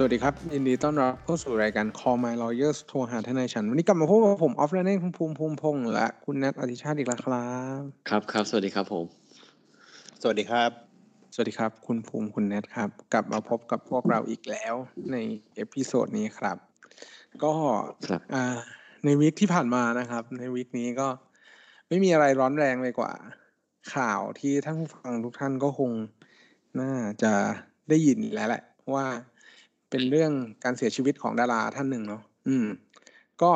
สวัสดีครับ ยินดีต้อนรับเข้าสู่รายการ Call My Lawyers โทรหาทนายฉัน วันนี้กลับมาพบกับผมออฟแลนเน่ภูมิภูมิภูมิพงษ์และคุณแนทอธิชาติอีกแล้วครับ ครับครับสวัสดีครับผม สวัสดีครับ สวัสดีครับ คุณภูมิคุณแนทครับ กลับมาพบกับพวกเราอีกแล้วใน episode นี้ครับ ก็ครับอ่าใน week ที่ผ่านมานะครับ ใน week นี้ก็ไม่มีอะไรร้อนแรงเลยกว่า ข่าวที่ท่านผู้ฟังทุกท่านก็คงน่าจะได้ยินแล้วแหละว่า เป็นเรื่องการเสียชีวิตของดาราท่านหนึ่งเนาะอืม ก็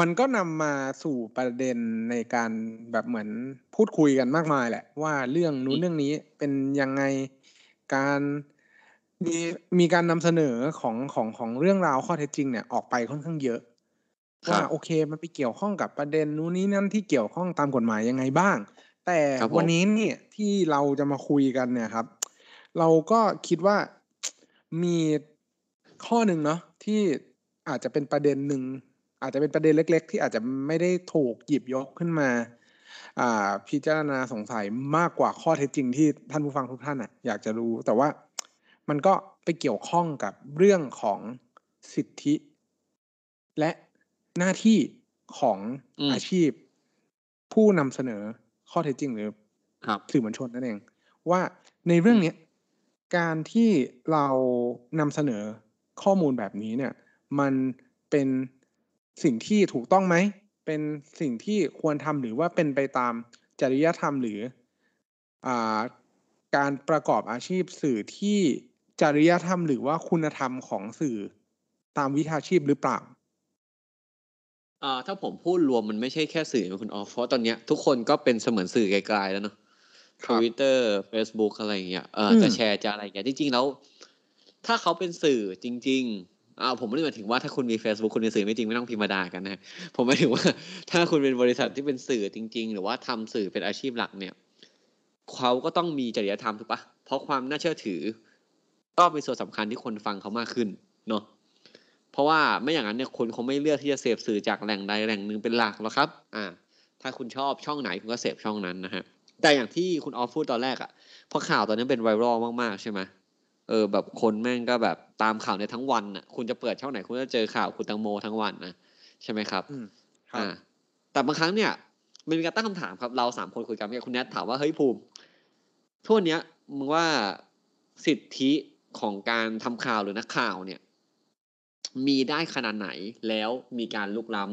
มันก็นำมาสู่ประเด็นในการแบบเหมือนพูดคุยกันมากมายแหละ ว่าเรื่องนู้นเรื่องนี้เป็นยังไงการมีมีการนำเสนอของของของเรื่องราวข้อเท็จจริงเนี่ยออกไปค่อนข้างเยอะครับว่าโอเคมันไปเกี่ยวข้องกับประเด็นนู้นนี้นั่นที่เกี่ยวข้องตามกฎหมายยังไงบ้าง แต่ครับผมวันนี้เนี่ยที่เราจะมาคุยกันเนี่ยครับ เราก็คิดว่า มีข้อหนึ่งเนาะที่อาจจะเป็นประเด็นหนึ่ง อาจจะเป็นประเด็นเล็ก ๆ ที่อาจจะไม่ได้ถูกหยิบยกขึ้นมาอ่าพิจารณาสงสัยมากกว่าข้อเท็จจริงที่ท่านผู้ฟังทุกท่านอะอยากจะรู้ แต่ว่ามันก็ไปเกี่ยวข้องกับเรื่องของสิทธิ และหน้าที่ของอืมอาชีพ ผู้นำเสนอข้อเท็จจริงหรือครับสื่อมวลชนนั่นเอง ว่าในเรื่องเนี้ย การที่เรานำเสนอข้อมูลแบบนี้เนี่ย มันเป็นสิ่งที่ถูกต้องไหม เป็นสิ่งที่ควรทำหรือว่าเป็นไปตามจริยธรรมหรืออการประกอบอาชีพสื่อที่จริยธรรมหรือว่าคุณธรรมของสื่อตามวิชาชีพหรือเปล่าอ่าถ้าผมพูดรวมมันไม่ใช่แค่สื่อคุณออฟเพราะตอนเนี้ยทุกคนก็เป็นเสมือนสื่อไกลๆแล้วเนาะ ทรับวิตเตอร์เฟซบุ๊กอะไรอย่างเงี้ยเอออมจะแชร์จะอะไรอย่างเงี้ยจริงๆแล้ว ถ้าเขาเป็นสื่อจริง ๆอ่าผมไม่ได้หมายถึงว่าถ้าคุณมี Facebook คุณเป็นสื่อไม่จริงไม่ต้องพิมพ์มาด่ากันนะฮะผมหมายถึงว่า ถ้าคุณเป็นบริษัทที่เป็นสื่อจริง ๆ หรือว่าทำสื่อเป็นอาชีพหลักเนี่ยเขาก็ต้องมีจริยธรรมถูกปะเพราะความน่าเชื่อถือ ก็เป็นส่วนสำคัญที่คนฟังเขามากขึ้นเนาะเพราะว่าไม่อย่างนั้นเนี่ยคนเขาไม่เลือกที่จะเสพสื่อจากแหล่งใดแหล่งหนึ่งเป็นหลักหรอกครับ อ่า ถ้าคุณชอบช่องไหนคุณก็เสพช่องนั้นนะฮะ แต่อย่างที่คุณออฟพูดตอนแรกอะเพราะข่าวตอนนั้นเป็นไวรัลมากๆใช่ไหมเออแบบคนแม่งก็แบบตามข่าวในยทั้งวันน่ะคุณจะเปิดช่องไหนคุณจะเจอข่าวคุณตังโมทั้งวันนะใช่ไหมครับอืมครับอ่าแต่บางครั้งเนี่ยมันมีการตั้งคำถามครับเราสามคนคุยกันเนี่ยคุณแนทถามว่าเฮ้ยภูมิทั่วเนี้ยมึงว่าสิทธิของการทำข่าวหรือนักข่าวเนี่ย มีได้ขนาดไหนแล้วมีการลุกล้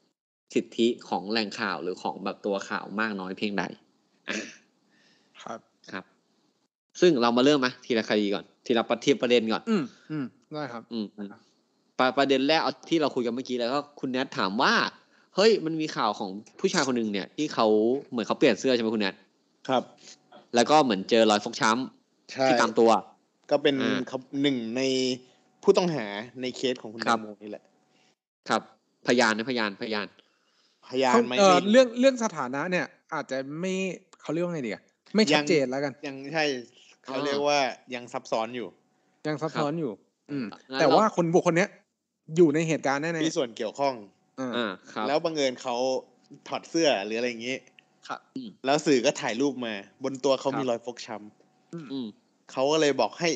ำสิทธิของแหล่งข่าวหรือของแบบตัวข่าวมากน้อยเพียงใดอะ ครับครับ ซึ่งเรามาเริ่มไหมทีละคดีก่อน ทีละประเทียบประเด็นก่อน อืมอืมได้ครับอืมอืมประประเด็นแรกเอาที่เราคุยกันเมื่อกี้แล้วก็คุณแนทถามว่า เฮ้ยมันมีข่าวของผู้ชายคนหนึ่งเนี่ย ที่เขาเหมือนเขาเปลี่ยนเสื้อใช่ไหมคุณแนทครับ แล้วก็เหมือนเจอรอยฟกช้ใช่ำที่ตามตัว ก็เป็นอ่าครับหนึ่งในผู้ต้องหาในเคสของคุณครัแตบงโมนี่แหละ ครับ พยานนะพยานพยาน พยานเขาไหมเอ่อไม่เรื่องเรื่องสถานะเนี่ย อาจจะไม่ เขาเรียกว่าไงดีอะไม่ชัดเจนแล้วกัน ยังใช่เขาอ่าเรียกว่ายังซับซ้อนอยู่ ยังซับซ้อนอยู่ อืมงั้นแต่เราว่าคนบุคคลเนี้ยอยู่ในเหตุการณ์แน่ๆมีส่วนเกี่ยวข้องอ่าอ่าครับ แล้วบังเอิญเขาถอดเสื้อหรืออะไรอย่างนี้ครับอืมแล้วสื่อก็ถ่ายรูปมา บนตัวเขาครับมีรอยฟกช้อืมำเขาก็เลยบอกให้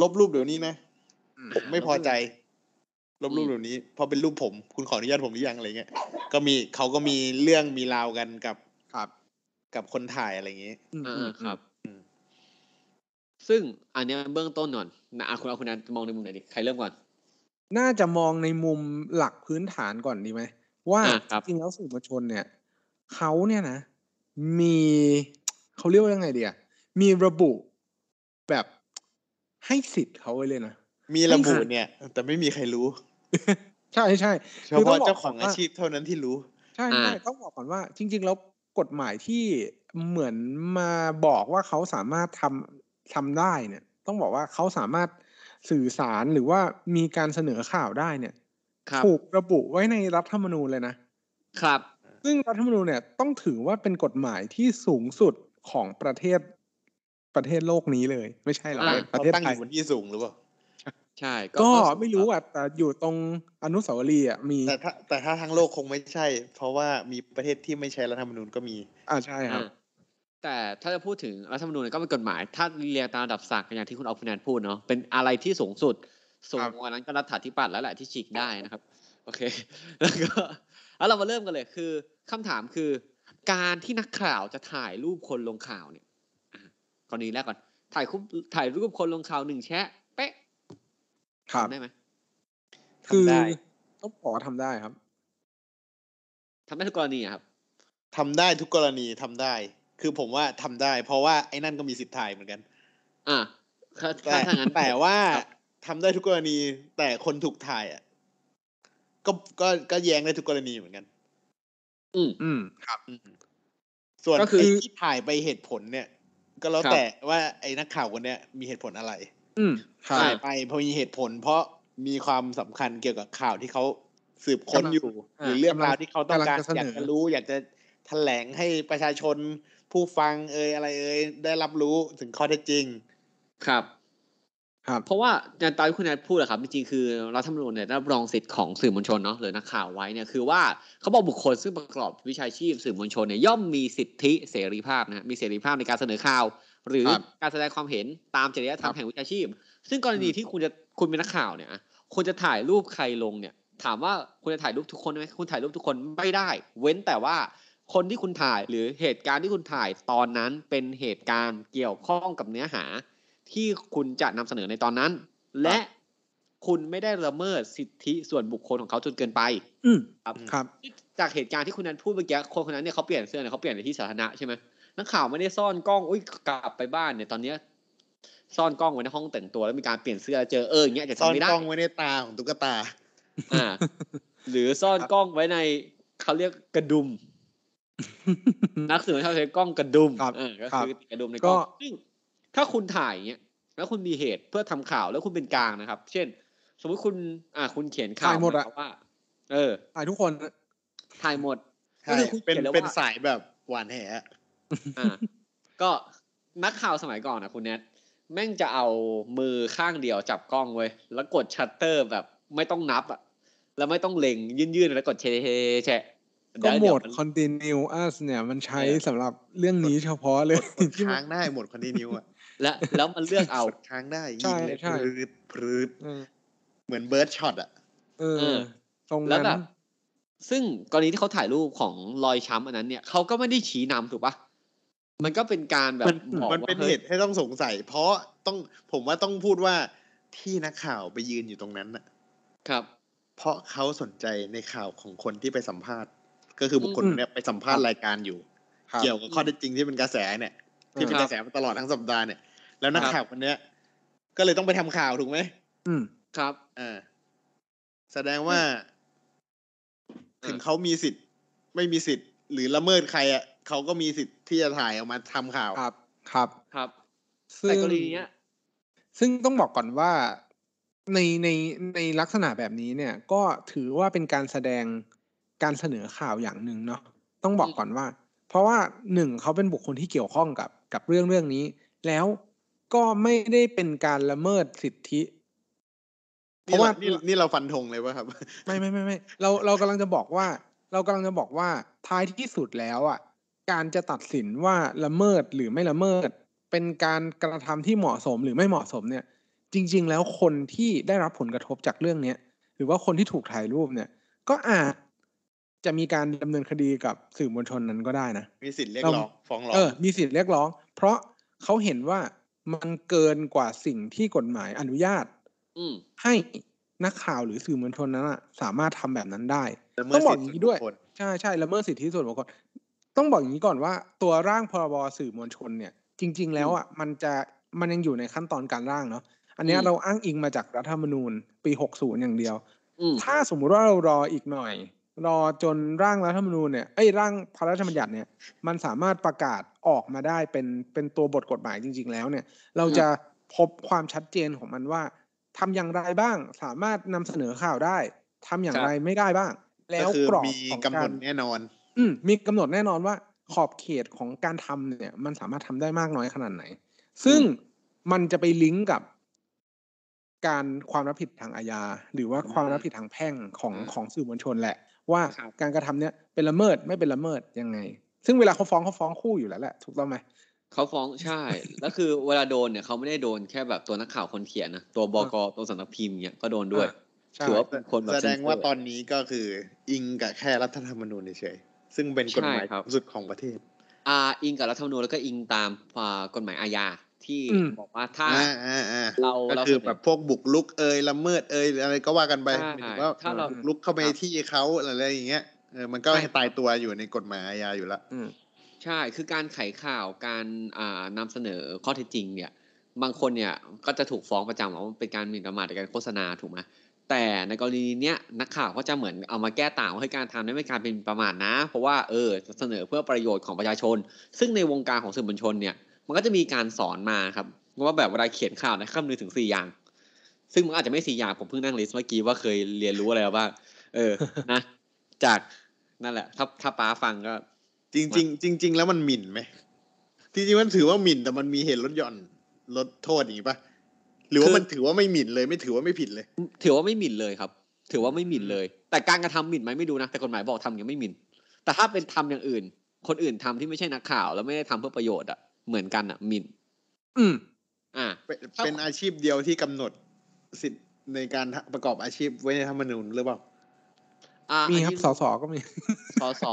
ลบรูปเดี๋ยวนี้นะอืมผมไม่พอใจลบรูปอืมเดี๋ยวนี้เพราะเป็นรูปผม คุณขออนุญาตผมหรือยังอะไรเงี้ยก็มีเขาก็มีเรื่องมีราวกันกับครับ กับคนถ่ายอะไรอย่างนี้อืมอ่าอืมครับอืมซึ่งอันเนี้ยเบื้องต้นก่อนนะอะคุณเอาคุณแนทมองในมุมไหนดีใครเริ่มก่อน น่าจะมองในมุมหลักพื้นฐานก่อนดีไหมว่าอ่าครับจริงๆแล้วสื่อมวลชนเนี่ยเขาเนี่ยนะ มีเขาเรียกว่ายังไงเดียมีระบุแบบให้สิทธิ์เขาไว้เลยนะมีระบุให้สิทธิ์เนี่ย แต่ไม่มีใครรู้ ใช่ใช่เฉคือต้พาะบกเจ้าของก่นอาว่าชีพเท่านั้นที่รู้ ใช่อ่าใช่ต้องบอกก่อนว่า จริง ๆ แล้ว กฎหมายที่เหมือนมาบอกว่าเขาสามารถทำทำได้เนี่ย ต้องบอกว่าเขาสามารถสื่อสารหรือว่ามีการเสนอข่าวได้เนี่ยครับถูกระบุไว้ในรัฐธรรมนูญเลยนะ ครับ ซึ่งรัฐธรรมนูญเนี่ยต้องถือว่าเป็นกฎหมายที่สูงสุดของประเทศประเทศโลกนี้เลย ไม่ใช่หรอกอ่าประเขาเทศตั้งไทอยยู่บนที่สูงหรือเปล่า ใช่ ก็ไม่รู้อะแต่อยู่ตรงอนุสาวรีย์อะมี แต่ถ้าแต่ถ้าทั้งโลกคงไม่ใช่ เพราะว่ามีประเทศที่ไม่ใช้รัฐธรรมนูญก็มี อ่าใช่ครับอ่าแต่ถ้าจะพูดถึงรัฐธรรมนูญเนี่ยก็เป็นกฎหมาย ถ้าเรียงตามระดับศักดิ์อย่างที่คุณออฟฟินันพูดเนาะเป็นอะไรที่สูงสุด สูงครับกว่านั้นก็รัฐาธิปัตย์แล้วแหละที่ฉีกได้นะครับ โอเค แล้วก็แล้วเรามาเริ่มกันเลยคือคำถามคือ การที่นักข่าวจะถ่ายรูปคนลงข่าวเนี่ยอะกรณีแรกก่อนถ่ายรูปถ่ายรูปคนลงข่าวหนึ่งแชะเป๊ะครับ ทำได้ไหมคือทำได้ต้องบอกว่าทำได้ครับทำได้ทุกกรณีอะครับทำได้ทุกกรณีทำได้ คือผมว่าทำได้ เพราะว่าไอ้นั่นก็มีสิทธิ์ถ่ายเหมือนกัน อะถ้าแต่ถ้าถ้างั้นแต่ว่าครับทำได้ทุกกรณี แต่คนถูกถ่ายอะ ก็ก็ก็แย้งได้ทุกกรณีเหมือนกัน อืมอืมครับอืมส่วนก็คือไอ้ที่ถ่ายไปเหตุผลเนี่ย ก็แล้วครับแต่ว่าไอ้นักข่าวคนเนี้ยมีเหตุผลอะไร อืมครับถ่ายไปเพราะมีเหตุผล เพราะมีความสำคัญเกี่ยวกับข่าวที่เขาสืบค้นอยู่อ่าหรือเรื่องราวที่เขาต้องการกำลังจะเสนอออยากจะรู้ อยากจะแถลงให้ประชาชนผู้ฟังเอ่ยอะไรเอ่ยได้รับรู้ถึงข้อเท็จจริง ครับครับเพราะว่าอย่างตามที่คุณแอดพูดอะครับจริงๆคือรัฐธรรมนูญเนี่ยได้รับรองสิทธิ์ของสื่อมวลชนเนาะหรือนักข่าวไว้เนี่ยคือว่าเขาบอกบุคคลซึ่งประกอบวิชาชีพสื่อมวลชนเนี่ยย่อมมีสิทธิเสรีภาพนะฮะมีเสรีภาพในการเสนอข่าว หรือครับการแสดงความเห็นตามจริยธรรมครับแห่งวิชาชีพ ซึ่งกรณีที่คุณจะคุณเป็นนักข่าวเนี่ยอะคุณจะถ่ายรูปใครลงเนี่ย ถามว่าคุณจะถ่ายรูปทุกคนไหมคุณถ่ายรูปทุกคนไม่ได้ เว้นแต่ว่าคนที่คุณถ่ายหรือเหตุการณ์ที่คุณถ่ายตอนนั้นเป็นเหตุการณ์เกี่ยวข้องกับเนื้อหา ที่คุณจะนำเสนอในตอนนั้น และคุณไม่ได้ละเมิดสิทธิส่วนบุคคลของเขาจนเกินไป อืมครับครับ จากเหตุการณ์ที่คุณนันพูดเมื่อกี้คนคนนั้นเนี่ยเขาเปลี่ยนเสื้อเนี่ยเขาเปลี่ยนในที่สาธารณะใช่ไหม นักข่าวไม่ได้ซ่อนกล้องอุ้ยกลับไปบ้านเนี่ยตอนเนี้ยซ่อนกล้องไว้ในห้องแต่งตัวแล้วมีการเปลี่ยนเสื้อเจอเอออย่างเงี้ยจะซ่อนทำไม่ได้กล้องไว้ในตาของตุ๊กตาอ่าหรือซ่อนกล้องไว้ในเขาเรียกกระดุม นักสืบเขาใช้กล้องกระดุมครับเออก็ครับคือติดกระดุมในกล้องก็ซึ่งถ้าคุณถ่ายอย่างเงี้ยแล้วคุณมีเหตุเพื่อทำข่าวแล้วคุณเป็นกลางนะครับ เช่น สมมติคุณ อ่าคุณเขียนข่าวถ่ายหมดอะนะครับว่า เออถ่ายทุกคนถ่ายหมดใช่ก็คือคุณเป็นเขียนแล้วเป็นว่าสายแบบหวานแหอะอ่า ก็นักข่าวสมัยก่อนนะคุณแนทแม่งจะเอามือข้างเดียวจับกล้องไว้ยแล้วกดชัตเตอร์แบบไม่ต้องนับอะแล้วไม่ต้องเล็งยื่นๆแล้วกดแชะแชะก็เยวโหมเดี๋ยวดมัน continuous เนี่ยมันใช้เออสำหรับเรื่องนี้เฉพาะเลยกดค้างได้หมดคอนติเนียอะและแล้วมันเลือกเอากดค้างได้ใช่ยิงเลยใช่พรืดพรืดเออเหมือน burst shot อะเอเอออตรงแล้วนั้นแบบซึ่งกรณีที่เขาถ่ายรูปของรอยช้ำอันนั้นเนี่ยเขาก็ไม่ได้ชี้นำถูกปะ มันก็เป็นการแบบมันบอกมันว่าเป็นฮ้ยเหตุให้ต้องสงสัย เพราะต้องผมว่าต้องพูดว่าที่นักข่าวไปยืนอยู่ตรงนั้นน่ะ ครับ เพราะเขาสนใจในข่าวของคนที่ไปสัมภาษณ์ ก็คือบุคคลคนเนี้ยไปสัมภาษณ์รายการอยู่ครับเกี่ยวกับข้อเท็จจริงที่เป็นกระแสเนี่ย ที่เป็นครับกระแสมาตลอดทั้งสัปดาห์เนี่ย แล้วนักครับข่าวคนเนี้ย ก็เลยต้องไปทำข่าวถูกไหมอืมครับอ่าแสดงว่าอืมถึงเขามีสิทธิ์ ไม่มีสิทธิ์ หรือละเมิดใครอะ เขาก็มีสิทธิ์ที่จะถ่ายออกมาทำข่าวครับ ครับครับซึ่งแต่กรณีเนี้ย ซึ่งต้องบอกก่อนว่าในในในลักษณะแบบนี้เนี่ย ก็ถือว่าเป็นการแสดงการเสนอข่าวอย่างหนึ่งเนาะต้องบอกก่อนว่า เพราะว่าหนึ่งเขาเป็นบุคคลที่เกี่ยวข้องกับกับเรื่องเรื่องนี้ แล้วก็ไม่ได้เป็นการละเมิดสิทธิเพนี่ราะว่าเรานี่นี่เราฟันธงเลยว่าครับ ไม่ไม่ไม่ไม่เราเรากำลังจะบอกว่า เรากำลังจะบอกว่าท้ายที่สุดแล้วอะ การจะตัดสินว่าละเมิดหรือไม่ละเมิด เป็นการกระทำที่เหมาะสมหรือไม่เหมาะสมเนี่ย จริง ๆ แล้วคนที่ได้รับผลกระทบจากเรื่องเนี้ยหรือว่าคนที่ถูกถ่ายรูปเนี่ย ก็อาจจะมีการดำเนินคดีกับสื่อมวลชนนั้นก็ได้นะ มีสิทธิ์เรียกเราร้องฟ้องร้องเออมีสิทธิ์เรียกร้อง เพราะเขาเห็นว่ามันเกินกว่าสิ่งที่กฎหมายอนุญาต อืมให้นักข่าวหรือสื่อมวลชนนั้นอะสามารถทำแบบนั้นได้ละเมิต้ดองบอกสิทอย่างธินี้ด้วยส่นบุคคลใช่ใช่ละเมิดสิทธิส่วนบุคคล ต้องบอกอย่างนี้ก่อนว่า ตัวร่างพรบสื่อมวลชนเนี่ย จริง ๆ แล้วอะมันจะมันยังอยู่ในขั้นตอนการร่างเนาะอันเนี้ยอืมเราอ้างอิงมาจากรัฐธรรมนูญปี 60 อย่างเดียวอืมถ้าสมมุติว่าเรารออีกหน่อย รอจนร่างรัฐธรรมนูญเนี่ยไอ้ยร่างพระราชบัญญัติเนี่ย มันสามารถประกาศออกมาได้เป็นเป็นตัวบทกฎหมายจริง ๆ แล้วเนี่ย เราจะพบความชัดเจนของมันว่าทำอย่างไรบ้างสามารถนำเสนอข่าวได้ทำอย่างครับไรไม่ได้บ้าง แล้วก็คือกรอบมีของกำหนกาดรแน่นอน อืมมีกำหนดแน่นอนว่าขอบเขตของการทำเนี่ย มันสามารถทำได้มากน้อยขนาดไหน ซึ่งมันจะไปลิงก์กับการความรับผิดทางอาญา หรือว่าความรับผิดทางแพ่งของอืมของสื่อมวลชนแหละ ว่าครับการกระทำเนี้ยเป็นละเมิดไม่เป็นละเมิดยังไง ซึ่งเวลาเขาฟ้องเขาฟ้องคู่อยู่แล้วแหละถูกต้องไหมเขาฟ้องใช่ แล้วคือเวลาโดนเนี่ยเขาไม่ได้โดนแค่แบบตัวนักข่าวคนเขียนนะตัวบกตัวสำนักพิมพ์เนี่ยก็โดนด้วยอะใช่ถือว่าเป็นคนแบบแสดงว่าเซ็นเซอร์ตอนนี้ก็คืออิงกับแค่รัฐธรรมนูญเฉยๆ ซึ่งเป็นกฎหมายใช่ครับสุดของประเทศอ่าอิงกับรัฐธรรมนูญแล้วก็อิงตามอ่ากฎหมายอาญาที่อืมบอกว่าถ้าอ่าอ่าอ่าเราก็เราคือเสนอแบบพวกบุกลุกเอยละเมิดเอยอะไรก็ว่ากันไปใช่หมายถึงว่าถ้าเราบุกลุกเข้าไปครับที่เขาอะไรอย่างเงี้ยเออมันก็ใช่ให้ตายตัวอยู่ในกฎหมายอาญาอยู่แล้วอืมใช่คือการไขข่าวการอ่านำเสนอข้อเท็จจริงเนี่ย บางคนเนี่ยก็จะถูกฟ้องประจำว่ามันเป็นการหมิ่นประมาทในการโฆษณาถูกไหม แต่ในกรณีเนี้ยนักข่าวก็จะเหมือนเอามาแก้ต่างว่าให้การทำนั้นไม่การเป็นประมาทนะ เพราะว่าเออเสนอเพื่อประโยชน์ของประชาชน ซึ่งในวงการของสื่อมวลชนเนี่ย มันก็จะมีการสอนมาครับว่าแบบเวลาเขียนข่าวนะคำนึงถึงสี่อย่าง ซึ่งมันอาจจะไม่สี่อย่างผมเพิ่งนั่งลิสต์เมื่อกี้ว่าเคยเรียนรู้อะไรบ้างเออนะจากนั่นแหละ ถ้าถ้าป้าฟังก็ จริงจริงจริง ๆ แล้วมันหมิ่นไหมจริงๆมันถือว่าหมิ่นแต่มันมีเหตุลดหย่อนลดโทษอย่างงี้ปะ หรือว่าคือมันถือว่าไม่หมิ่นเลย ไม่ถือว่าไม่ผิดเลย ถือว่าไม่หมิ่นเลยครับ ถือว่าไม่หมิ่นเลย แต่การกระทำหมิ่นไหมไม่ดูนะแต่กฎหมายบอกทำอย่างไม่หมิ่น แต่ถ้าเป็นทำอย่างอื่น คนอื่นทำที่ไม่ใช่นักข่าว แล้วไม่ได้ทำเพื่อประโยชน์อะเหมือนกันอะหมิ่น อืม อ่า เป็นถ้าเป็นอาชีพเดียวที่กำหนดสิทธิ์ในการประกอบอาชีพไว้ในธรรมนูญหรือเปล่าอ่ามีมีครับสสก็มีสส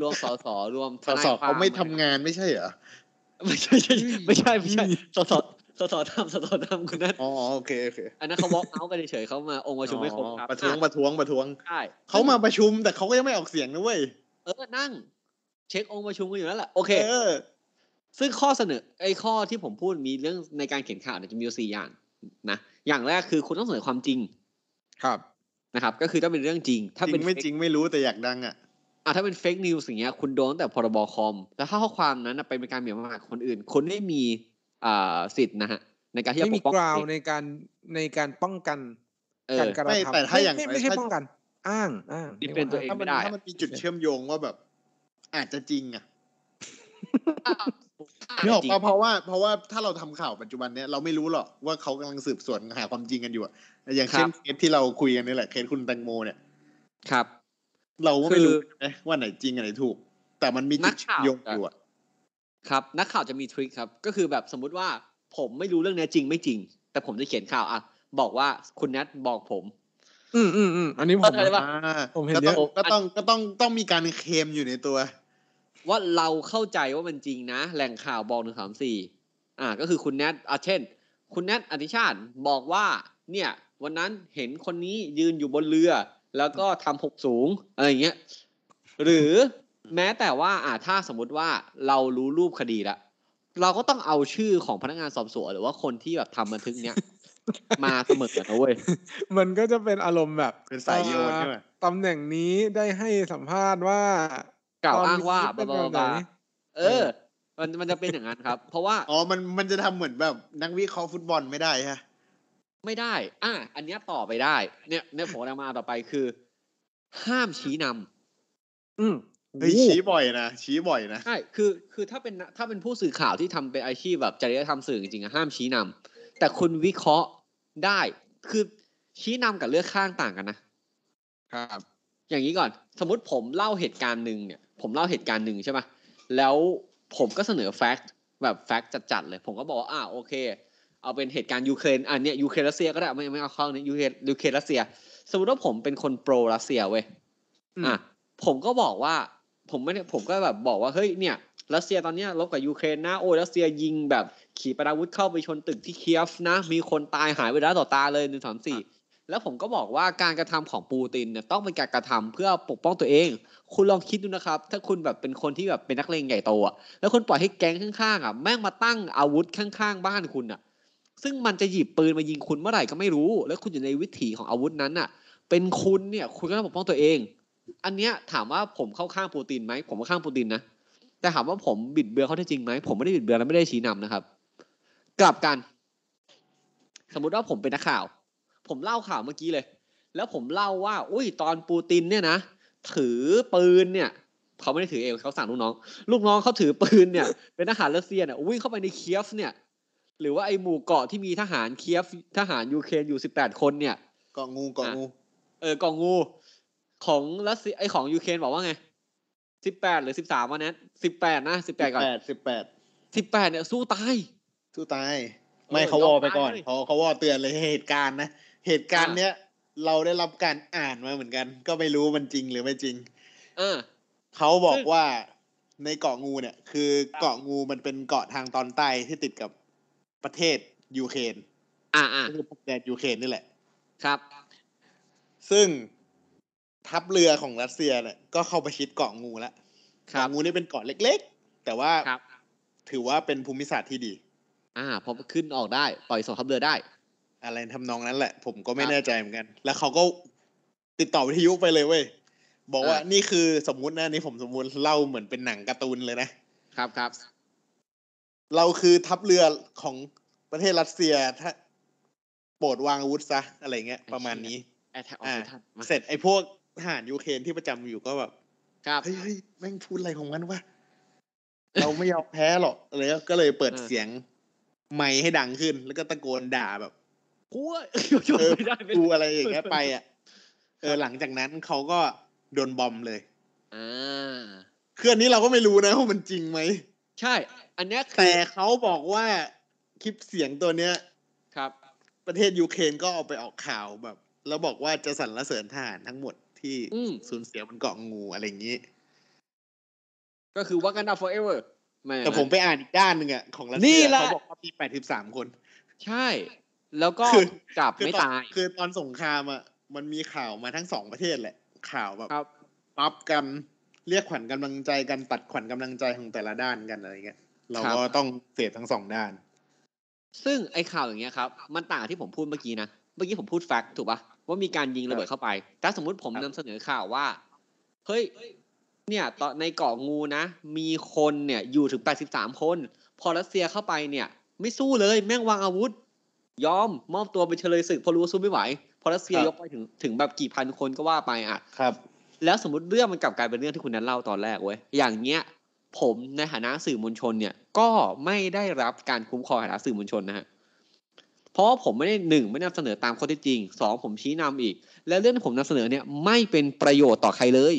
รวมสสรวมสสเขาไม่ทำงานไม่ใช่เหรอไม่ใช่ไม่ใช่ไม่ใช่ไม่ใช่สส สสทำสสทำคุณนั่นอ๋อโอเคโอเคอันนั้นเขา walk out กันเฉยๆเขามาองค์ประชุมไม่ครบครับประท้วงอะประท้วงประท้วงใช่เขามาประชุมแต่เขาก็ยังไม่ออกเสียงนะเว้ยเออนั่ง เช็คองค์ประชุมกันอยู่แล้วแหละโอเคเออซึ่งข้อเสนอไอ้ข้อที่ผมพูดมีเรื่องในการเขียนข่าวเนี่ยจะมีอยู่สี่อย่างนะอย่างแรกคือคุณต้องเสนอความจริง ครับนะครับ ก็คือต้องเป็นเรื่องจริง ถ้าเป็นจริงไม่จริงไม่รู้แต่อยากดังอะอะถ้าเป็น fake news อย่างเงี้ยคุณโดนตั้งแต่พรบคอม แล้วถ้าข้อความนั้นนะเป็นการหมิ่นประมาทคนอื่นคุณไม่มีอ่า สิทธิ์นะฮะในการที่จะไม่ปมีกป้องกราวตัวเองในการในการป้องกันเออการกระไม่ทำแต่ถ้าอย่างไม่ไม่ใช่ถ้าป้องกัน อ้างอ้าง defend ตัวเองถ้ามันไม่ได้ถ้ามันมีจุดเชื่อมโยงว่าแบบ อาจจะจริงอะนึกออกจริงปะเพราะว่าเพราะว่าถ้าเราทำข่าวปัจจุบันเนี้ยเราไม่รู้หรอกว่าเขากำลังสืบสวนหาความจริงกันอยู่อะอย่างเช่นเคสที่เราคุยกันนี่แหละเคสคุณแตงโมเนี่ยครับ เราก็ไม่รู้คือนะว่าไหนจริงอันไหนถูก แต่มันมีนัจุดกเชื่อข่าวมโยงอยู่อะ ครับนักข่าวจะมีทริคครับก็คือแบบสมมุติว่าผมไม่รู้เรื่องเนี้ยจริงไม่จริง แต่ผมจะเขียนข่าวอะบอกว่าคุณแนทบอกผม อืมอืมอืมอันนี้ผมเข้าใจปะอ่าผมเห็นก็เยต้องอะก็ต้องก็ต้องต้องมีการเคลมอยู่ในตัว ว่าเราเข้าใจว่ามันจริงนะ แหล่งข่าวบอกหนึ่งสามสี่อ่า ก็คือคุณแนทอะเช่น คุณแนทอธิชาติบอกว่า เนี่ย วันนั้นเห็นคนนี้ยืนอยู่บนเรือ แล้วก็ทำหกสูงอะไรอย่างเงี้ยหรือ แม้แต่ว่าอ่าถ้าสมมติว่าเรารู้รูปคดีแล้วเราก็ต้องเอาชื่อของพนักงานสอบสวนหรือว่าคนที่แบบทำบันทึกเนี้ยมาเสมอนะเว้ย มันก็จะเป็นอารมณ์แบบเป็นสายโยนใช่ไหมอ่าตำแหน่งนี้ได้ให้สัมภาษณ์ว่ากล่าวอ้างว่าตอนนี้บลาเป็นบลาแบบไหนเออ มันมันจะเป็นอย่างนั้นครับ เพราะว่า อ๋อ มันมันจะทำเหมือนแบบนักวิเคราะห์ฟุตบอลไม่ได้ฮะ ไม่ได้ อะ อันเนี้ยต่อไปได้ เนี่ยเนี่ยผมกำลังมาต่อไปคือ ห้ามชี้นำอืม เฮ้ยโอ้โหชี้บ่อยนะชี้บ่อยนะใช่คือคือถ้าเป็นถ้าเป็นผู้สื่อข่าวที่ทำเป็นอาชีพแบบจริยธรรมสื่อจริงๆอะห้ามชี้นำแต่คุณวิเคราะห์ได้คือชี้นำกับเลือกข้างต่างกันนะครับ อย่างนี้ก่อนสมมติผมเล่าเหตุการณ์หนึ่งเนี่ย ผมเล่าเหตุการณ์หนึ่งใช่ปะแล้วผมก็เสนอแฟกต์แบบ fact จัดๆเลย ผมก็บอกว่าอ่าโอเค เอาเป็นเหตุการณ์ยูเครนอันเนี้ยยูเครนรัสเซียก็ได้ไม่ไม่เอาเข้านี้ยูเครนยูเครนรัสเซีย สมมติว่าผมเป็นคน pro รัสเซียเว้ยอืมอะผมก็บอกว่า ผมไม่ผมก็แบบบอกว่าเฮ้ยเนี่ยรัสเซียตอนเนี้ยรบกับยูเครนนะโอ้ยรัสเซียยิงแบบขีปนาวุธเข้าไปชนตึกที่เคียฟนะ มีคนตายหายไปแล้วต่อตาเลยหนึ่งสามสี่แล้วผมก็บอกว่าการกระทำของปูตินเนี่ยต้องเป็นการกระทำเพื่อปกป้องตัวเอง คุณลองคิดดูนะครับ ถ้าคุณแบบเป็นคนที่แบบเป็นนักเลงใหญ่โตอะแล้วคุณปล่อยให้แก๊งข้างๆอะแม่งมาตั้งอาวุธข้างๆ บ้านคุณอะ ซึ่งมันจะหยิบปืนมายิงคุณเมื่อไหร่ก็ไม่รู้ แล้วคุณอยู่ในวิถีของอาวุธนั้นอะ เป็นคุณเนี่ยคุณก็ต้องปกป้องตัวเอง อันเนี้ยถามว่าผมเข้าข้างปูตินไหมผมก็ข้างปูตินนะแต่ถามว่าผมบิดเบือนเขาได้จริงไหมผมไม่ได้บิดเบือนและไม่ได้ชี้นำนะครับ กลับกัน สมมุติว่าผมเป็นนักข่าว ผมเล่าข่าวเมื่อกี้เลย แล้วผมเล่าว่า อุ้ยตอนปูตินเนี่ยนะถือปืนเนี่ยเขาไม่ได้ถือเองเขาสั่งลูกน้อง ลูกน้องเขาถือปืนเนี่ย เป็นทหารรัสเซียเนี่ยวิ่งเข้าไปในเคียฟเนี่ย หรือว่าไอหมู่เกาะที่มีทหารเคียฟทหารยูเครนอยู่สิบแปดคนเนี่ยเกาะงูเกาะงู เออกองงู ของรัสเซียไอของยูเครนบอกว่าไงสิบแปดหรือสิบสามวันนี้สิบแปดนะสิบแปดก่อนแปดสิบแปดสิบแปดเนี่ยสู้ตาย สู้ตายเออไม่เขาวอไปก่อนยอมตายเลยเขาเขาวอเตือนเลยเหตุการณ์นะ เหตุการณ์อ่าเนี้ยเราได้รับการอ่านมาเหมือนกัน ก็ไม่รู้มันจริงหรือไม่จริงเออเขาบอกซึ่งว่าในเกาะงูเนี่ย คือเกาะงูมันเป็นเกาะทางตอนใต้ที่ติดกับประเทศยูเครนอ่าอ่าก็คือพรมแดนยูเครนนี่แหละ ครับ ซึ่ง ทัพเรือของรัสเซียเนี่ยก็เข้าประชิดเกาะงูแล้วครับเกาะงูนี่เป็นเกาะเล็ก ๆ แต่ว่าครับถือว่าเป็นภูมิศาสตร์ที่ดี อ่าพอขึ้นออกได้ปล่อยส่งทัพเรือได้ อะไรทำนองนั้นแหละ ผมก็ไม่ครับแน่ใจเหมือนกัน แล้วเขาก็ติดต่อวิทยุไปเลยเว้ยบอกว่าอ่านี่นี่คือสมมุตินะนี่ผมสมมุติเล่าเหมือนเป็นหนังการ์ตูนเลยนะครับครับเราคือทัพเรือของประเทศรัสเซียถ้าโปรดวางอาวุธซะอะไรเงี้ยประมาณนี้ attack อออ่าฟทันเสร็จไอ้พวกท หารยูเครนที่ประจำอยู่ก็แบบครับเฮ้ยเฮ้ยแม่งพูดอะไรของมันวะเราไม่ยอมแพ้หรอกอะไรก็ก็เลยเปิดอ่าเสียงไมค์ให้ดังขึ้น แล้วก็ตะโกนด่าแบบกูว่าช่วยเออไม่ได้ไม่กูได้อะไรอย่างเงี้ยไปอะเออหลังจากนั้นเขาก็โดนบอมเลยอ่าคืออันนี้เราก็ไม่รู้นะว่ามันจริงไหมใช่ อันเนี้ยคือแต่เขาบอกว่าคลิปเสียงตัวเนี้ย ครับ ประเทศยูเครนก็เอาไปออกข่าวแบบ แล้วบอกว่าจะสรรเสริญทหารทั้งหมด ที่อืมสูญเสียบนเกาะงูอะไรอย่างนี้ ก็คือว่ากันดา forever ไม่แต่ผมไปอ่านอีกด้านหนึ่งอะของรัสนี่เซียแหละเขาบอกว่ามีแปดสิบสามคน ใช่ แล้วก็คือจับคือไม่ตอนตาย คือตอนสงครามอะมันมีข่าวมาทั้งสองประเทศแหละ ข่าวแบบครับปั๊บกันเรียกขวัญกำลังใจกันตัดขวัญกำลังใจของแต่ละด้านกันอะไรเงี้ยเราก็ต้องเสพทั้งสองด้าน ซึ่งไอ้ข่าวอย่างเงี้ยครับ มันต่างที่ผมพูดเมื่อกี้นะ เมื่อกี้ผมพูดแฟกต์ถูกปะ ว่ามีการยิงระเบิดเข้าไป ถ้าสมมุติผมครับนำเสนอข่าวว่า เฮ้ย เนี่ยตอนในเกาะงูนะ มีคนเนี่ยอยู่ถึง 83 คน พอรัสเซียเข้าไปเนี่ย ไม่สู้เลย แม่งวางอาวุธ ยอมมอบตัวไปเฉลยศึกเพอรู้ว่าสู้ไม่ไหว พอรัสเซียครับยกไปถึงถึงแบบกี่พันคนก็ว่าไปอะ ครับ แล้วสมมติเรื่องมันกลับกลายเป็นเรื่องที่คุณนั้นเล่าตอนแรกเว้ย อย่างเงี้ย ผมในฐานะสื่อมวลชนเนี่ย ก็ไม่ได้รับการคุ้มครองในฐานะสื่อมวลชนนะฮะ เพราะว่าผมไม่ได้หนึ่งไม่ได้นำเสนอตามข้อเท็จจริงสองผมชี้นำอีก และเรื่องที่ผมนำเสนอเนี่ยไม่เป็นประโยชน์ต่อใครเลย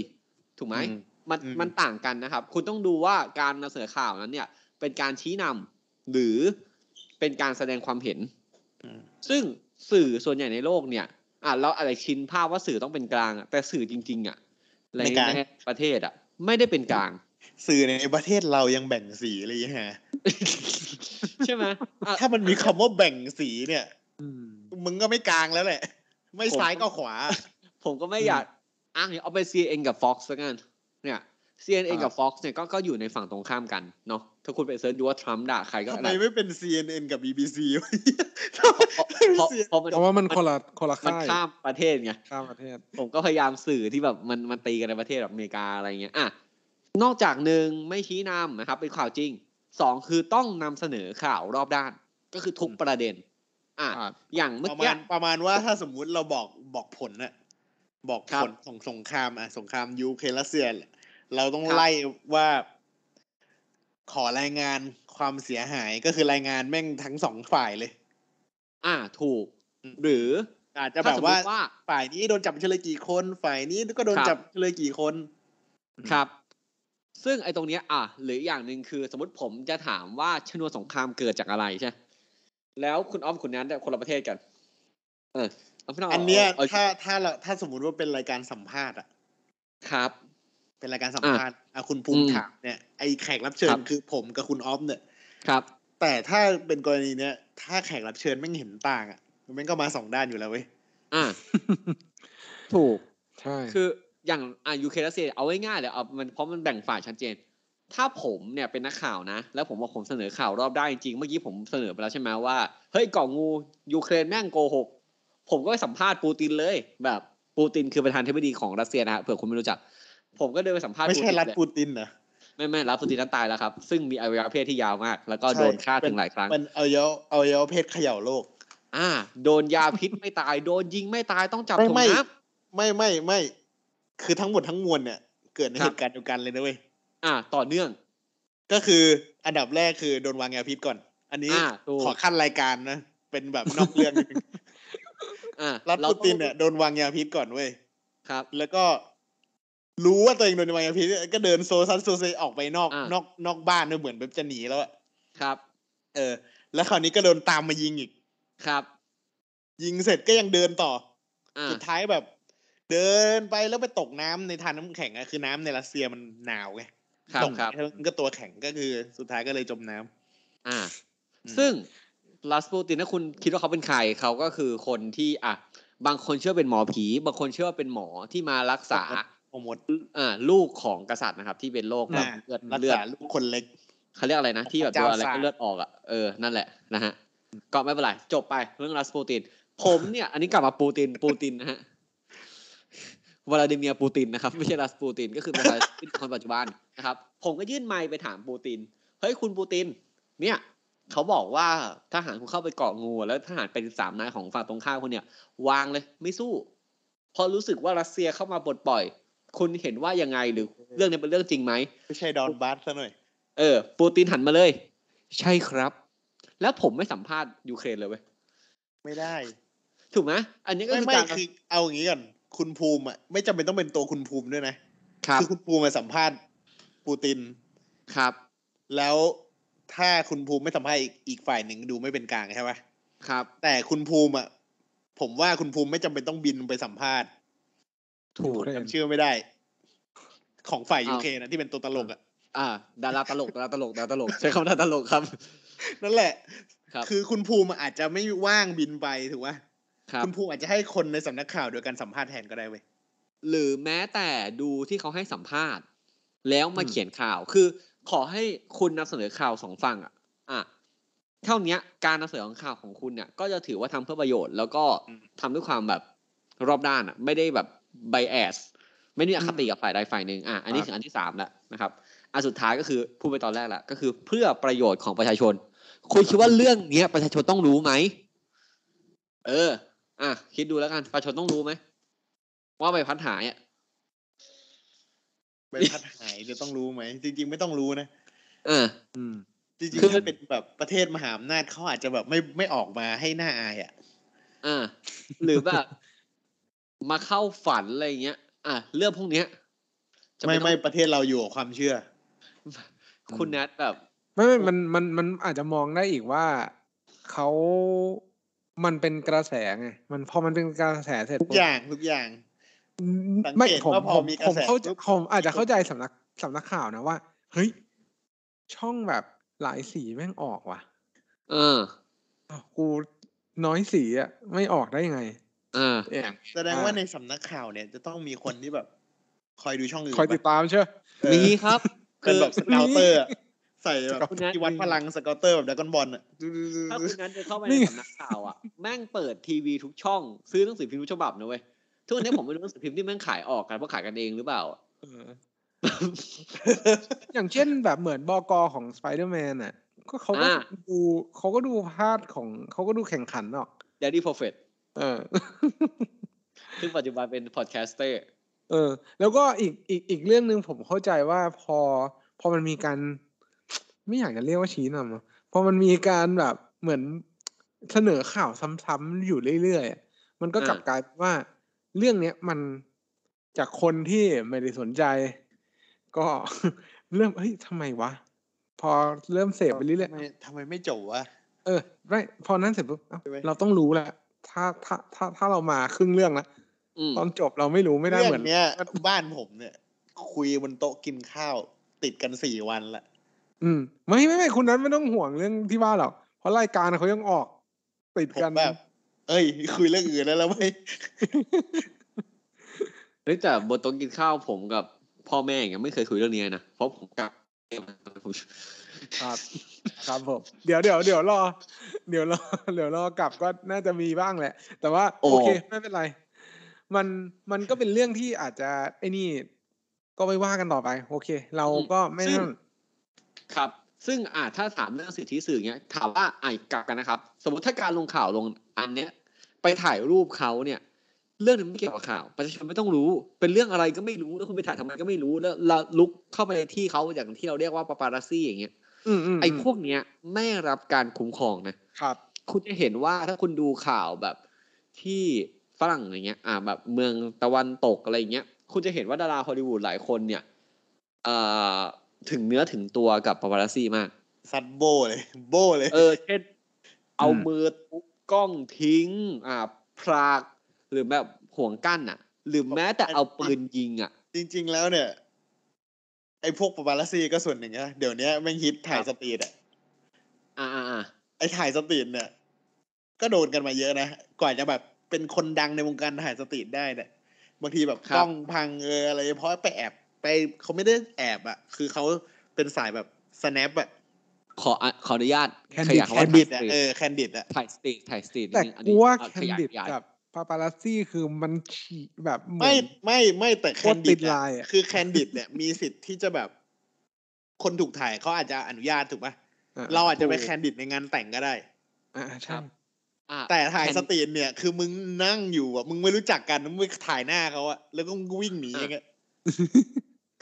ถูกไหมอืมมันอืมมันต่างกันนะครับ คุณต้องดูว่าการนำเสนอข่าวนั้นเนี่ย เป็นการชี้นำหรือเป็นการแสดงความเห็นอืมซึ่งสื่อส่วนใหญ่ในโลกเนี่ยอะเราอาจจะชินภาพว่าสื่อต้องเป็นกลางอะแต่สื่อจริง ๆ อะในไม่กลางในประเทศอะ ไม่ได้เป็นกลาง สื่อในประเทศเรายังแบ่งสีเลยฮะใช่ไหมอะถ้ามันมีคำว่าแบ่งสีเนี่ยมึงก็ไม่กลางแล้วแหละ ไม่ซ้ายก็ขวา ผมก็ไม่อยากอ้างอย่างเอาไป CNN กับ Fox แล้วกันเนี่ย CNN กับ Fox เนี่ยก็ก็อยู่ในฝั่งตรงข้ามกันเนาะถ้าคุณไปเซิร์ชดูว่าทรัมป์ด่าใครก็ทำอะไมไรไม่เป็น CNN กับ BBC วะเพราะเพราะมันเพราะว่ามันคนละคนละมันค่ายข้ามประเทศไงข้ามประเทศ ผมก็พยายามสื่อที่แบบมันมันตีกันในประเทศแบบอเมริกาอะไรเงี้ยอะ นอกจากหนึ่งไม่ชี้นำนะครับเป็นข่าวจริงสองคือต้องนำเสนอข่าวรอบด้าน ก็คือทุกประเด็น อะครับอย่างเมื่อประกี้มาณประมาณว่าถ้าสมมุติเราบอกบอกผลน่ะบอกครับผลของสงครามอะสงครามยูเครนรัสเซียแหละเราต้องครับไล่ว่า ขอรายงานความเสียหายก็คือรายงานแม่งทั้งสองฝ่ายเลย อะถูกอืมหรืออาจจะถ้าแบบสมมว่าติว่าฝ่ายนี้โดนจับเฉลยกี่คน ฝ่ายนี้ก็โดนครับจับเฉลยกี่คน ครับ ซึ่งไอ้ตรงเนี้ยอะหรืออย่างหนึ่งคือ สมมติผมจะถามว่าชนวนสงครามเกิดจากอะไรใช่ แล้วคุณอ้อมคุณนั้นเนี่ยคนละประเทศกัน เออเอาพี่น้องอันเนี้ยเอาถ้าถ้าเราถ้าสมมุติว่าเป็นรายการสัมภาษณ์อะครับ เป็นรายการสัมภาษณ์อะคุณภูมิอืมถามเนี่ยไอแขกรับเชิครัญบคือผมกับคุณออฟเนี่ยครับ แต่ถ้าเป็นกรณีเนี้ยถ้าแขกรับเชิญแม่งเห็นต่างอะมันก็มาสองด้านอยู่แล้วเว้ยอะถูกใช่คือ อย่างอะยูเครนรัสเซียเอาง่ายๆเลยเอามันเพราะมันแบ่งฝ่ายชัดเจน ถ้าผมเนี่ยเป็นนักข่าวนะ แล้วผมบอกผมเสนอข่าวรอบได้านจริงๆเมื่อกี้ผมเสนอไปแล้วใช่ไหมว่าเฮ้ยเกาะงูยูเครนแม่งโกหกผมก็ไปสัมภาษณ์ปูตินเลย แบบปูตินคือประธานาธิบดีของรัสเซียนะฮะเผื่อคุณไม่รู้จัก ผมก็เดินไปสัมภาษณ์ไม่ใช่ตินรัฐเลยปูตินนะไม่ไม่รัฐปูตินนั้นตายแล้วครับซึ่งมีอวัยวะเพศที่ยาวมาก แล้วก็ใช่โดนฆ่าถึงหลายครั้งมันเอาเยอะเอาเยอะเพศเขย่าโลก อ่า โดนยาพิษไม่ตายโดนยิงไม่ตายต้องจับไม่ถ่วงไม่น้ไม่ไม่ไม่ คือทั้งหมดทั้งมวลเนี่ย เกิดในครับเหตุการณ์เดียวกันเลยนะเว้ยำอ่า ต่อเนื่อง ก็คืออันดับแรกคือโดนวางยาพิษก่อน อันนี้อ่าถูกขอขั้นรายการนะ เป็นแบบนอกเรื่องนิดนึงอ่ารัฐเราปูต้องตินเนี่ยโดนวางยาพิษก่อนเว้ยครับ แล้วก็รู้ว่าตัวเองโดนวางยาพิษก็เดินโซซัสโซเซออกไปนอกอ่านนอกนอกบ้านด้วยเหมือนแบบจะหนีแล้วอะครับ เออ แล้วคราวนี้ก็โดนตามมายิงอีกครับ ยิงเสร็จก็ยังเดินต่ออ่าสุดท้ายแบบ เดินไปแล้วไปตกน้ำในทานน้ำแข็งอะคือน้ำในรัสเซียมันหนาวไงครับตกครับแล้วมันก็ตัวแข็งก็คือสุดท้ายก็เลยจมน้ำอ่าอืมซึ่งลาสปูตินถ้าคุณคิดว่าเขาเป็นใครเขาก็คือคนที่อะบางคนเชื่อเป็นหมอผี บางคนเชื่อว่าเป็นหมอที่มารักษาโปรโมทอ่าลูกของกษัตริย์นะครับ ที่เป็นโรคแบบอ่าเลือดรักเลือดษาลูกคนเล็กเขาเรียกอะไรนะ ที่แบบพระโดเจ้านอะไรศาสตร์ก็เลือดออกอะเออนั่นแหละนะฮะก็ไม่เป็นไรจบไปเรื่องลาสปูติน ผมเนี่ย อันนี้กลับมาปูตินปูตินนะฮะ วลาดิเมียร์ปูตินนะครับไม่ใช่ลาสปูตินก็คือประธานาธิบดีคนปัจจุบันนะครับ ผมก็ยื่นไมค์ไปถามปูตินเฮ้ยคุณปูติน เนี่ยเขาบอกว่าทหารคุณเข้าไปเกาะงู แล้วทหารเป็นสามนายของฝั่งตรงข้ามคุณเนี่ย วางเลยไม่สู้เพอรู้สึกว่ารัสเซียเข้ามาปลดปล่อย คุณเห็นว่ายังไงหรือเรื่องนี้เป็นเรื่องจริงไหมไม่ใช่ดอนบัสซะหน่อย เออ ปูตินหันมาเลย ใช่ครับ แล้วผมไม่สัมภาษณ์ยูเครนเลยเว้ยไม่ได้ ถูกไหมอันนี้ก็ไม่คือไม่การคือเอาอย่างนี้ก่อน คุณภูมิอะไม่จำเป็นต้องเป็นตัวคุณภูมิด้วยนะครับอคุณภูมิมาสัมภาษณ์ปูตินครับ แล้วถ้าคุณภูมิไม่สัมภาษณ์อีกอีกฝ่ายหนึ่งดูไม่เป็นกลางใช่ไหมครับ แต่คุณภูมิอะผมว่าคุณภูมิไม่จำเป็นต้องบินไปสัมภาษณ์ ถูกจำชื่อไม่ได้ ของฝ่ายอ้ายูวเคนะที่เป็นตัวตลกอะอ่าดาราตลกดาราตลกดาราตลกใช้คำว่าดาราตลกครับ นั่นแหละครับคือคุณภูมิอาจจะไม่ว่างบินไปถูกไหม ครับคุณภูมิอาจจะให้คนในสำนักข่าวโดยการสัมภาษณ์แทนก็ได้เว้ยหรือแม้แต่ดูที่เขาให้สัมภาษณ์ แล้วมาอืมเขียนข่าวคือ ขอให้คุณนำเสนอข่าวสองฝั่งอะอะเท่าเนี้ยการนำเสนอของข่าวของคุณเนี่ย ก็จะถือว่าทำเพื่อประโยชน์ แล้วก็ทำด้วยความแบบรอบด้านอะ ไม่ได้แบบไบแอสไม่ได้อคติกับฝ่ายใดฝ่ายหนึ่งอะอันนี้คืออันที่สามแล้วนะครับอันสุดท้ายก็คือพูดไปตอนแรกแหละก็คือเพื่อประโยชน์ของประชาชน คุณคิดว่าเรื่องเนี้ยประชาชนต้องรู้ไหมเออ อะคิดดูแล้วกันประชาชนต้องรู้ไหมว่าใบพัดหายอะใบพัดหายจะต้องรู้ไหมจริง ๆ ไม่ต้องรู้นะเออ อืม จริงคือๆถ้าเป็นแบบประเทศมหาอำนาจเขาอาจจะแบบไม่ไม่ออกมาให้หน้าอายอะอ่าหรือแบบมาเข้าฝันอะไรเงี้ย อะเรื่องพวกเนี้ยจะไม่ต้องไม่ประเทศเราอยู่กับความเชื่อ คุณแนทแบบไม่ไม่มันมันมันอาจจะมองได้อีกว่าเขา มันเป็นกระแสไงมันพอมันเป็นกระแสเสร็จทุกอย่างทุกอย่างอืมสังเกตไม่ผมว่าพอผมมีกระแสผมเข้าใจปุ๊บผมอาจจะเข้าใจสำนักสำนักข่าวนะว่า เฮ้ย ช่องแบบหลายสีแม่งออกว่ะ เอออ้าวกูน้อยสีอะ ไม่ออกได้ยังไง เอออย่างแสดงว่าในสำนักข่าวเนี่ย จะต้องมีคนที่แบบ คอยดูช่องอื่นคอยติดปะตามเชื่อเออมีครับเป็นแบบ scouter อะ ใส่แบบคุณแนทที่วัดพลัง scouter แบบดราก้อนบอลอะถ้าคุณนั้นจะเข้าไปนี่ในสำนักข่าวอะแม่งเปิดทีวีทุกช่อง ซื้อหนังสือพิมพ์ทุกฉบับนะเว้ยทุกวันนี้ผมไม่รู้หนังสือพิมพ์ที่แม่งขายออกกันเพราะขายกันเองหรือเปล่าเอออย่างเช่นแบบเหมือนบอกอของสไปเดอร์แมนอะก็เขาก็อ่าดูเขาก็ดูพาดของเขาก็ดูแข่งขันหรอก Daily Prophet เออซึ่งปัจจุบันเป็น podcasterเออ แล้วก็อีกอีกอีกเรื่องหนึ่งผมเข้าใจว่าพอพอมันมีการ ไม่อยากจะเรียกว่าชี้นำอะพอมันมีการแบบเหมือนเสนอข่าวซ้ำๆอยู่เรื่อยๆอะมันก็กลับอ่ากลายเป็นว่าเรื่องเนี้ยมันจากคนที่ไม่ได้สนใจ ก็เริ่มเฮ้ยทำไมวะ พอเริ่มเสพไปเรื่อยทำไมทำไมไม่จบวะๆเออไม่พอนั้นเสร็จปุ๊บเอ้าใช่ไหมเราต้องรู้แหละถ้าถ้าถ้าถ้าเรามาครึ่งเรื่องแล้วอืมตอนจบเราไม่รู้ไม่ได้เรื่เหมือนเนี้ยบ้านผมเนี่ย คุยบนโต๊ะกินข้าว ติดกันสี่วันละ อืมไม่ไม่ไม่คุณนั้นไม่ต้องห่วงเรื่องที่บ้านหรอกเพราะรายการเขายังออกติดผมกันแบบ เอ้ย คุยเรื่องอื่นแล้วแล้วไหมเฮ้ยแต่บนโต๊ะกินข้าวผมกับพ่อแม่อย่างเงี้ยไม่เคยคุยเรื่องนี้นะเพราะผมกลับผมครับ ครับผมเดี๋ยวเดี๋ยวเดี๋ยวรอ เดี๋ยวรอเดี๋ยวรอกลับก็น่าจะมีบ้างแหละ แต่ว่าโอ้โอเคไม่เป็นไร มันมันก็เป็นเรื่องที่อาจจะไอ้นี่ ก็ไปว่ากันต่อไป โอเค เราก็ไม่ซึ่งนั่น ครับ ซึ่งอ่าถ้าถามเรื่องสิทธิสื่อเนี้ยถามว่าอ่ากลับกันนะครับ สมมติถ้าการลงข่าวลงอันเนี้ย ไปถ่ายรูปเขาเนี่ย เรื่องนึงไม่เกี่ยวกับข่าวประชาชนไม่ต้องรู้ เป็นเรื่องอะไรก็ไม่รู้แล้วคุณไปถ่ายทำไมก็ไม่รู้แล้วเราลุกเข้าไปในที่เขาอย่างที่เราเรียกว่าปาปารัสซี่อย่างเงี้ยอืมอืมไอ้พวกเนี้ยไม่รับการคุ้มครองนะครับ คุณจะเห็นว่าถ้าคุณดูข่าวแบบที่ฝรั่งอย่างเงี้ย อ่า แบบเมืองตะวันตกอะไรเงี้ย คุณจะเห็นว่าดาราฮอลลีวูดหลายคนเนี่ยเอ่อ ถึงเนื้อถึงตัวกับปาปารัสซี่มากซัดโบเลย โบเลย เออเช่นเอามือทุบกล้องทิ้ง อ่า พราก หรือแบบห่วงกั้นอะ หรือแม้แต่เอาปืนยิงอะ จริง ๆ แล้วเนี่ย ไอ้พวกปาปารัสซี่ก็ส่วนหนึ่งนะเดี๋ยวนี้แม่งฮิตถ่ายครับสตรีทอะอ่าอ่าอ่าไอ้ถ่ายสตรีทเนี่ย ก็โดนกันมาเยอะนะกว่าจะแบบเป็นคนดังในวงการถ่ายสตรีทได้เนี่ยบางทีแบบกล้องพังเอออะไรเพราะไปแอบ ไปเขาไม่ได้แอบอะคือเขาเป็นสายแบบ snap อะขออะขออนุญาต Candid ขยายแคคำว่านดิถ่ายดสอะตรีทเออแคนดิดอะถ่ายสตรีทถ่ายสตรีทแต่นิดนึงอันกูนี้ว่าอะแคขนยายดิดขยายกับปาปารัสซี่คือมันฉี่แบบเหมืไม่อนไม่ไม่แต่แคโคตนรติดิดดลายอะคือแคนดิดเนี่ยมีสิทธิ์ที่จะแบบ คนถูกถ่ายเขาอาจจะอนุญาตถูกปะอะเราอาจจะไปแคนดิดในงานแต่งก็ได้ อ่าใช่อะแต่ถ่ายคนสตรีทเนี่ย คือมึงนั่งอยู่อะมึงไม่รู้จักกันมึงไปถ่ายหน้าเขาอะแล้วก็มึงก็วิ่งหนีอย่างเงี้ย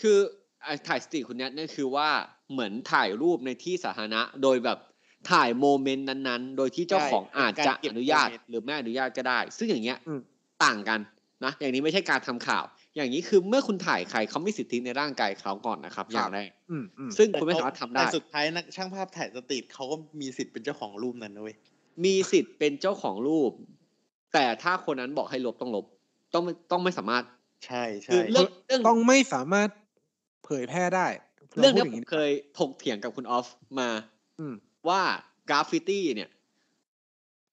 คือไอ้ถ่ายสตรีทคุณเนี้ยเนี่ยคือว่าเหมือนถ่ายรูปในที่สาธารณะ โดยแบบถ่ายโมเมนต์นั้นๆ โดยที่เจ้าของอาจจะอนุญาตหรือไม่อนุญาตก็ได้ ซึ่งอย่างเงี้ยอืมต่างกันนะ อย่างนี้ไม่ใช่การทำข่าว อย่างนี้คือเมื่อคุณถ่ายใครเขาไม่สิทธิในร่างกายเขาก่อนนะครับ อย่างแรกอืมอืมซึ่งคุณไม่สามารถทำได้แต่สุดท้ายนักช่างภาพถ่าย street เขาก็มีสิทธิ์เป็นเจ้าของรูปนั้นนะเว้ยมีสิทธิ์เป็นเจ้าของรูป แต่ถ้าคนนั้นบอกให้ลบต้องลบ ต้องไม่ต้องไม่สามารถ ใช่ใช่คือเรื่องเรื่องต้องไม่สามารถ เผยแพร่ได้ เรื่องพูเนี้ดยย่าผมนี้เคยถกเถียงกับคุณออฟมาอืมว่ากราฟฟิตี้เนี่ย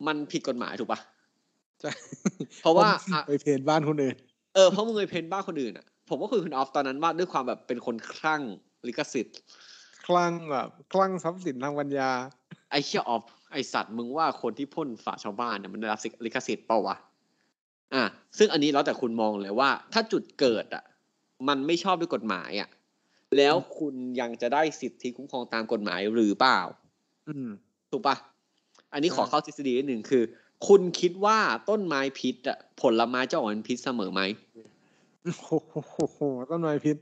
มันผิดกฎหมายถูกปะใช่เพราะว่าผมอะไปเพจบ้านคนอื่น เออเพราะมึงเคยเพ้นบ้านคนอื่นอะผมก็คุยกับคุณออฟตอนนั้นว่าด้วยความแบบเป็นคนคลั่งลิขสิทธิ์ คลั่งแบบคลั่งทรัพย์สินทางปัญญา ไอ้เชี่ยออฟไอสัตว์มึงว่าคนที่พ่นฝาชาวบ้านเนี่ยมันได้รับลิขสิทธิ์เปล่าวะอะซึ่งอันนี้แล้วแต่คุณมองเลยว่า ถ้าจุดเกิดอะ มันไม่ชอบด้วยกฎหมายอะ แล้วคุณยังจะได้สิทธิคุ้มครองตามกฎหมายหรือเปล่าอืมถูกปะอันนี้ขออ่าเข้าทฤษฎีนิดหนึ่งคือ คุณคิดว่าต้นไม้พิษอะผลไม้จะออกเป็นพิษเสมอไหมโอ้โหต้นไม้พิษ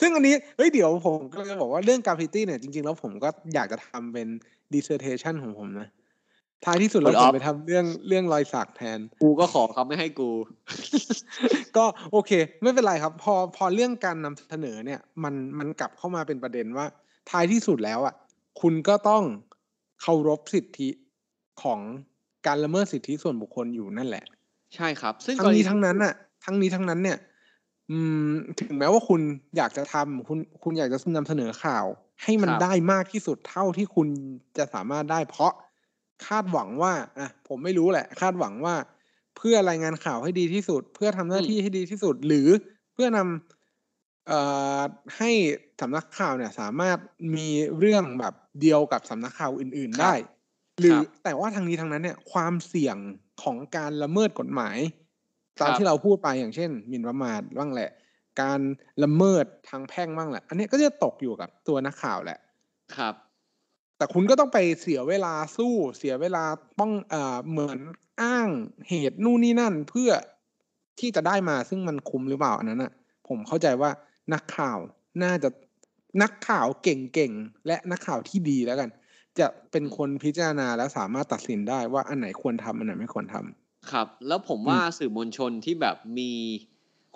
ซึ่งอันนี้เฮ้ยเดี๋ยวผมก็จะบอกว่าเรื่องกราฟฟิตี้เนี่ยจริงๆ แล้วผมก็อยากจะทำเป็น dissertation ของผมนะ ท้ายที่สุดแล้วคุณผออมฟไปทำเรื่องเรื่องรอยสักแทน กูก็ขอเขาไม่ให้กู ก็โอเค ไม่เป็นไรครับ พอพอเรื่องการนำเสนอเนี่ย มันมันกลับเข้ามาเป็นประเด็นว่า ท้ายที่สุดแล้วอะ คุณก็ต้องเคารพสิทธิของการละเมิดสิทธิส่วนบุคคลอยู่นั่นแหละ ใช่ครับ ซึ่งทั้งนี้ทั้งนั้นน่ะ ทั้งนี้ทั้งนั้นเนี่ย อืม ถึงแม้ว่าคุณอยากจะทำคุณคุณอยากจะนำเสนอข่าว ให้มันได้มากที่สุดเท่าที่คุณจะสามารถได้เพราะ คาดหวังว่าอะผมไม่รู้แหละ คาดหวังว่า เพื่อรายงานข่าวให้ดีที่สุด เพื่อทำหน้าที่ให้ดีที่สุด หรือเพื่อนำเอ่อให้สำนักข่าวเนี่ย สามารถมีเรื่องแบบเดียวกับสำนักข่าวอื่น ๆได้ หรือแต่ว่าทางนี้ทางนั้นเนี่ย ความเสี่ยงของการละเมิดกฎหมายตามที่เราพูดไปอย่างเช่นหมิ่นประมาทบ้างแหละ การละเมิดทางแพ่งบ้างแหละ อันนี้ก็จะตกอยู่กับตัวนักข่าวแหละ ครับ แต่คุณก็ต้องไปเสียเวลาสู้เสียเวลาต้องเอ่อเหมือนอ้างเหตุนู่นนี่นั่นเพื่อที่จะได้มาซึ่งมันคุ้มหรือเปล่าอันนั้นอะผมเข้าใจว่านักข่าวน่าจะนักข่าวเก่งๆ และนักข่าวที่ดีแล้วกัน จะเป็นคนพิจารณาและสามารถตัดสินได้ว่าอันไหนควรทำอันไหนไม่ควรทำครับ แล้วผมว่าสื่อมวลชนที่แบบมี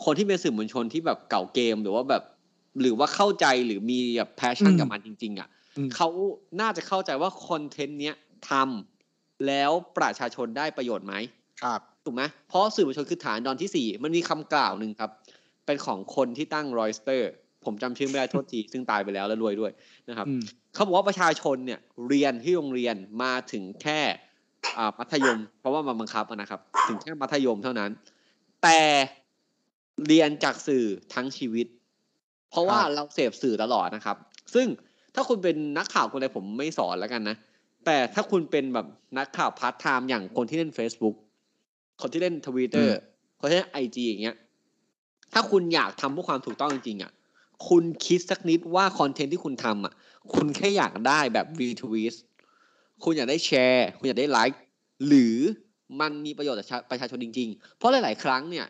คนที่เป็นสื่อมวลชนที่แบบเก่าเกมหรือว่าแบบ หรือว่าเข้าใจหรือมีแบบแพชชั่นอืมกับมันจริง ๆอะอืม เขาน่าจะเข้าใจว่า content เนี้ยทำแล้วประชาชนได้ประโยชน์ไหมครับถูกไหมเพราะสื่อมวลชนคือฐานันดรที่สี่มันมีคำกล่าวหนึ่งครับ เป็นของคนที่ตั้งรอยสเตอร์ ผมจำชื่อไม่ได้โทษที ซึ่งตายไปแล้วแล้วรวยด้วยนะครับอืมเขาบอกว่าประชาชนเนี่ยเรียนที่โรงเรียนมาถึงแค่อ่ามัธยม เพราะว่ามันบังคับอะนะครับ ถึงแค่มัธยมเท่านั้น แต่เรียนจากสื่อทั้งชีวิต เพราะว่าครับเราเสพสื่อตลอดนะครับ ซึ่ง ถ้าคุณเป็นนักข่าวคนใดผมไม่สอนแล้วกันนะ แต่ถ้าคุณเป็นแบบนักข่าวพาร์ทไทม์อย่างคนที่เล่น Facebook คนที่เล่นทวิตเตอร์คนที่เล่น IG อย่างเงี้ย ถ้าคุณอยากทำเพื่อความถูกต้องจริงๆอะ คุณคิดสักนิดว่า content ที่คุณทำอะ คุณแค่อยากได้แบบ retweet คุณอยากได้แชร์ คุณอยากได้ไลค์ หรือมันมีประโยชน์ต่อชาประชาชนจริง ๆ เพราะหลาย ๆ ครั้งเนี่ย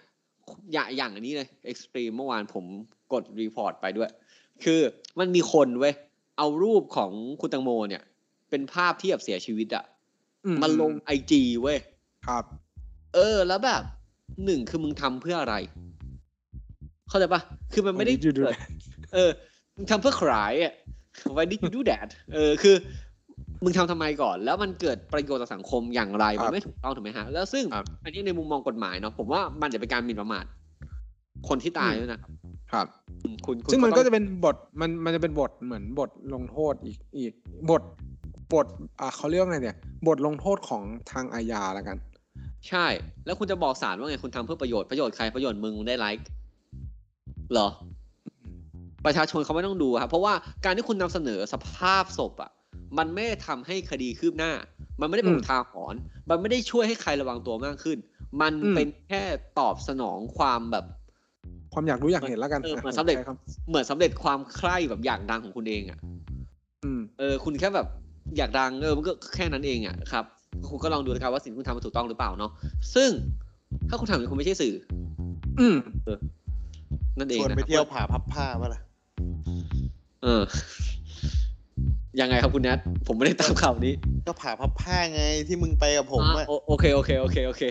อย่างอย่างอันนี้เลย extreme เมื่อวานผมกด report ไปด้วย คือมันมีคนเว้ย เอารูปของคุณแตงโมเนี่ย เป็นภาพที่แบบเสียชีวิตอะอืมันลง IG เว้ย ครับ เออ แล้วแบบหนึ่งคือมึงทำเพื่ออะไร เข้าใจปะคือมันไม่ได้ Why did you do that? เออ มึงทำเพื่อใครอะ Why did you do that เออ คือ มึงทำทำไมก่อน แล้วมันเกิดประโยชน์ต่อสังคมอย่างไรครัมันบไม่ถูกต้องถูกไหมฮะ แล้วซึ่งครับอันนี้ในมุมมองกฎหมายเนาะ ผมว่ามันจะเป็นการหมิ่นประมาท คนที่ตายด้วยนะครับ ครับอืมคุณคุณซึ่งมันก็ต้องจะเป็นบทมันมันจะเป็นบทเหมือนบทลงโทษอีกอีกบทบทอ่าเขาเรียกว่าไงเนี่ย บทลงโทษของทางอาญาแล้วกัน ใช่ แล้วคุณจะบอกศาลว่าไงคุณทำเพื่อประโยชน์ประโยชน์ใครประโยชน์มึงมึงได้ไลค์เหรอ ประชาชนเขาไม่ต้องดูครับเพราะว่าการที่คุณนำเสนอสภาพศพอะ มันไม่ได้ทำให้คดีคืบหน้า มันไม่ได้เป็นอืมอุทาหรณ์มันไม่ได้ช่วยให้ใครระวังตัวมากขึ้น มันอืมเป็นแค่ตอบสนองความแบบ ความอยากรู้อยากเห็นแล้วกันเออเหมือนะสำเร็จใช้คเหมือนสำเร็จความใคร่แบบอยากดังของคุณเองอะอืมเออ คุณแค่แบบอยากดังเออมันก็แค่นั้นเองอะครับคุณก็ลองดูนะครับว่าสิ่งที่คุณทำมันถูกต้องหรือเปล่าเนาะซึ่งถ้าคุณทำอย่างนี้คุณไม่ใช่สื่อ อืมนั่นเองชวนนะไปครับเที่ยวผาพับผ้าปะล่ะเออ ยังไงครับคุณแนทผมไม่ได้ตามข่าวนี้ ก็ผาพับผ้าไงที่มึงไปกับผมอ่าอะโอโอเคโอเคโอเคโอเค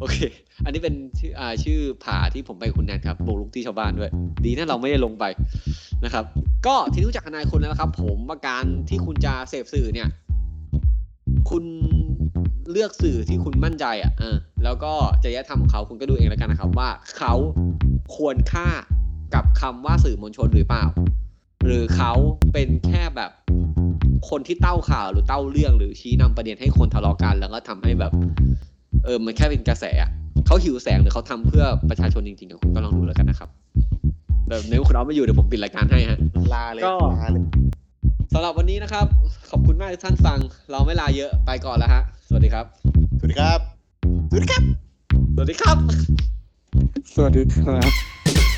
โอเค อันนี้เป็นชื่ออ่าชื่อผาที่ผมไปกับคุณแนทครับโบกลุกที่ชาวบ้านด้วย ดีนะเราไม่ได้ลงไปนะครับ ก็ที่รู้จักทนายคุณแล้วนะครับ ผมว่าการที่คุณจะเสพสื่อเนี่ย คุณเลือกสื่อที่คุณมั่นใจอะเออแล้วก็จริยธรรมของเขาคุณก็ดูเองแล้วกันนะครับว่าเขาควรค่ากับคำว่าสื่อมวลชนหรือเปล่า หรือเขาเป็นแค่แบบ คนที่เต้าข่าวหรือเต้าเรื่องหรือชี้นำประเด็นให้คนทะเลาะกัน แล้วก็ทำให้แบบ เออมันแค่เป็นกระแสอะเขาหิวแสงหรือเขาทำเพื่อประชาชนจริงๆอะคุณก็ลองดูแล้วกันนะครับเดี๋ยวในคุณเอาไม่อยู่เดี๋ยวผมปิดรายการให้ฮะลาเลยก็ลาเลยสำหรับวันนี้นะครับ ขอบคุณมากที่ท่านฟัง เราไม่ลาเยอะไปก่อนแล้วฮะ สวัสดีครับ สวัสดีครับ สวัสดีครับ สวัสดีครับ สวัสดีครับ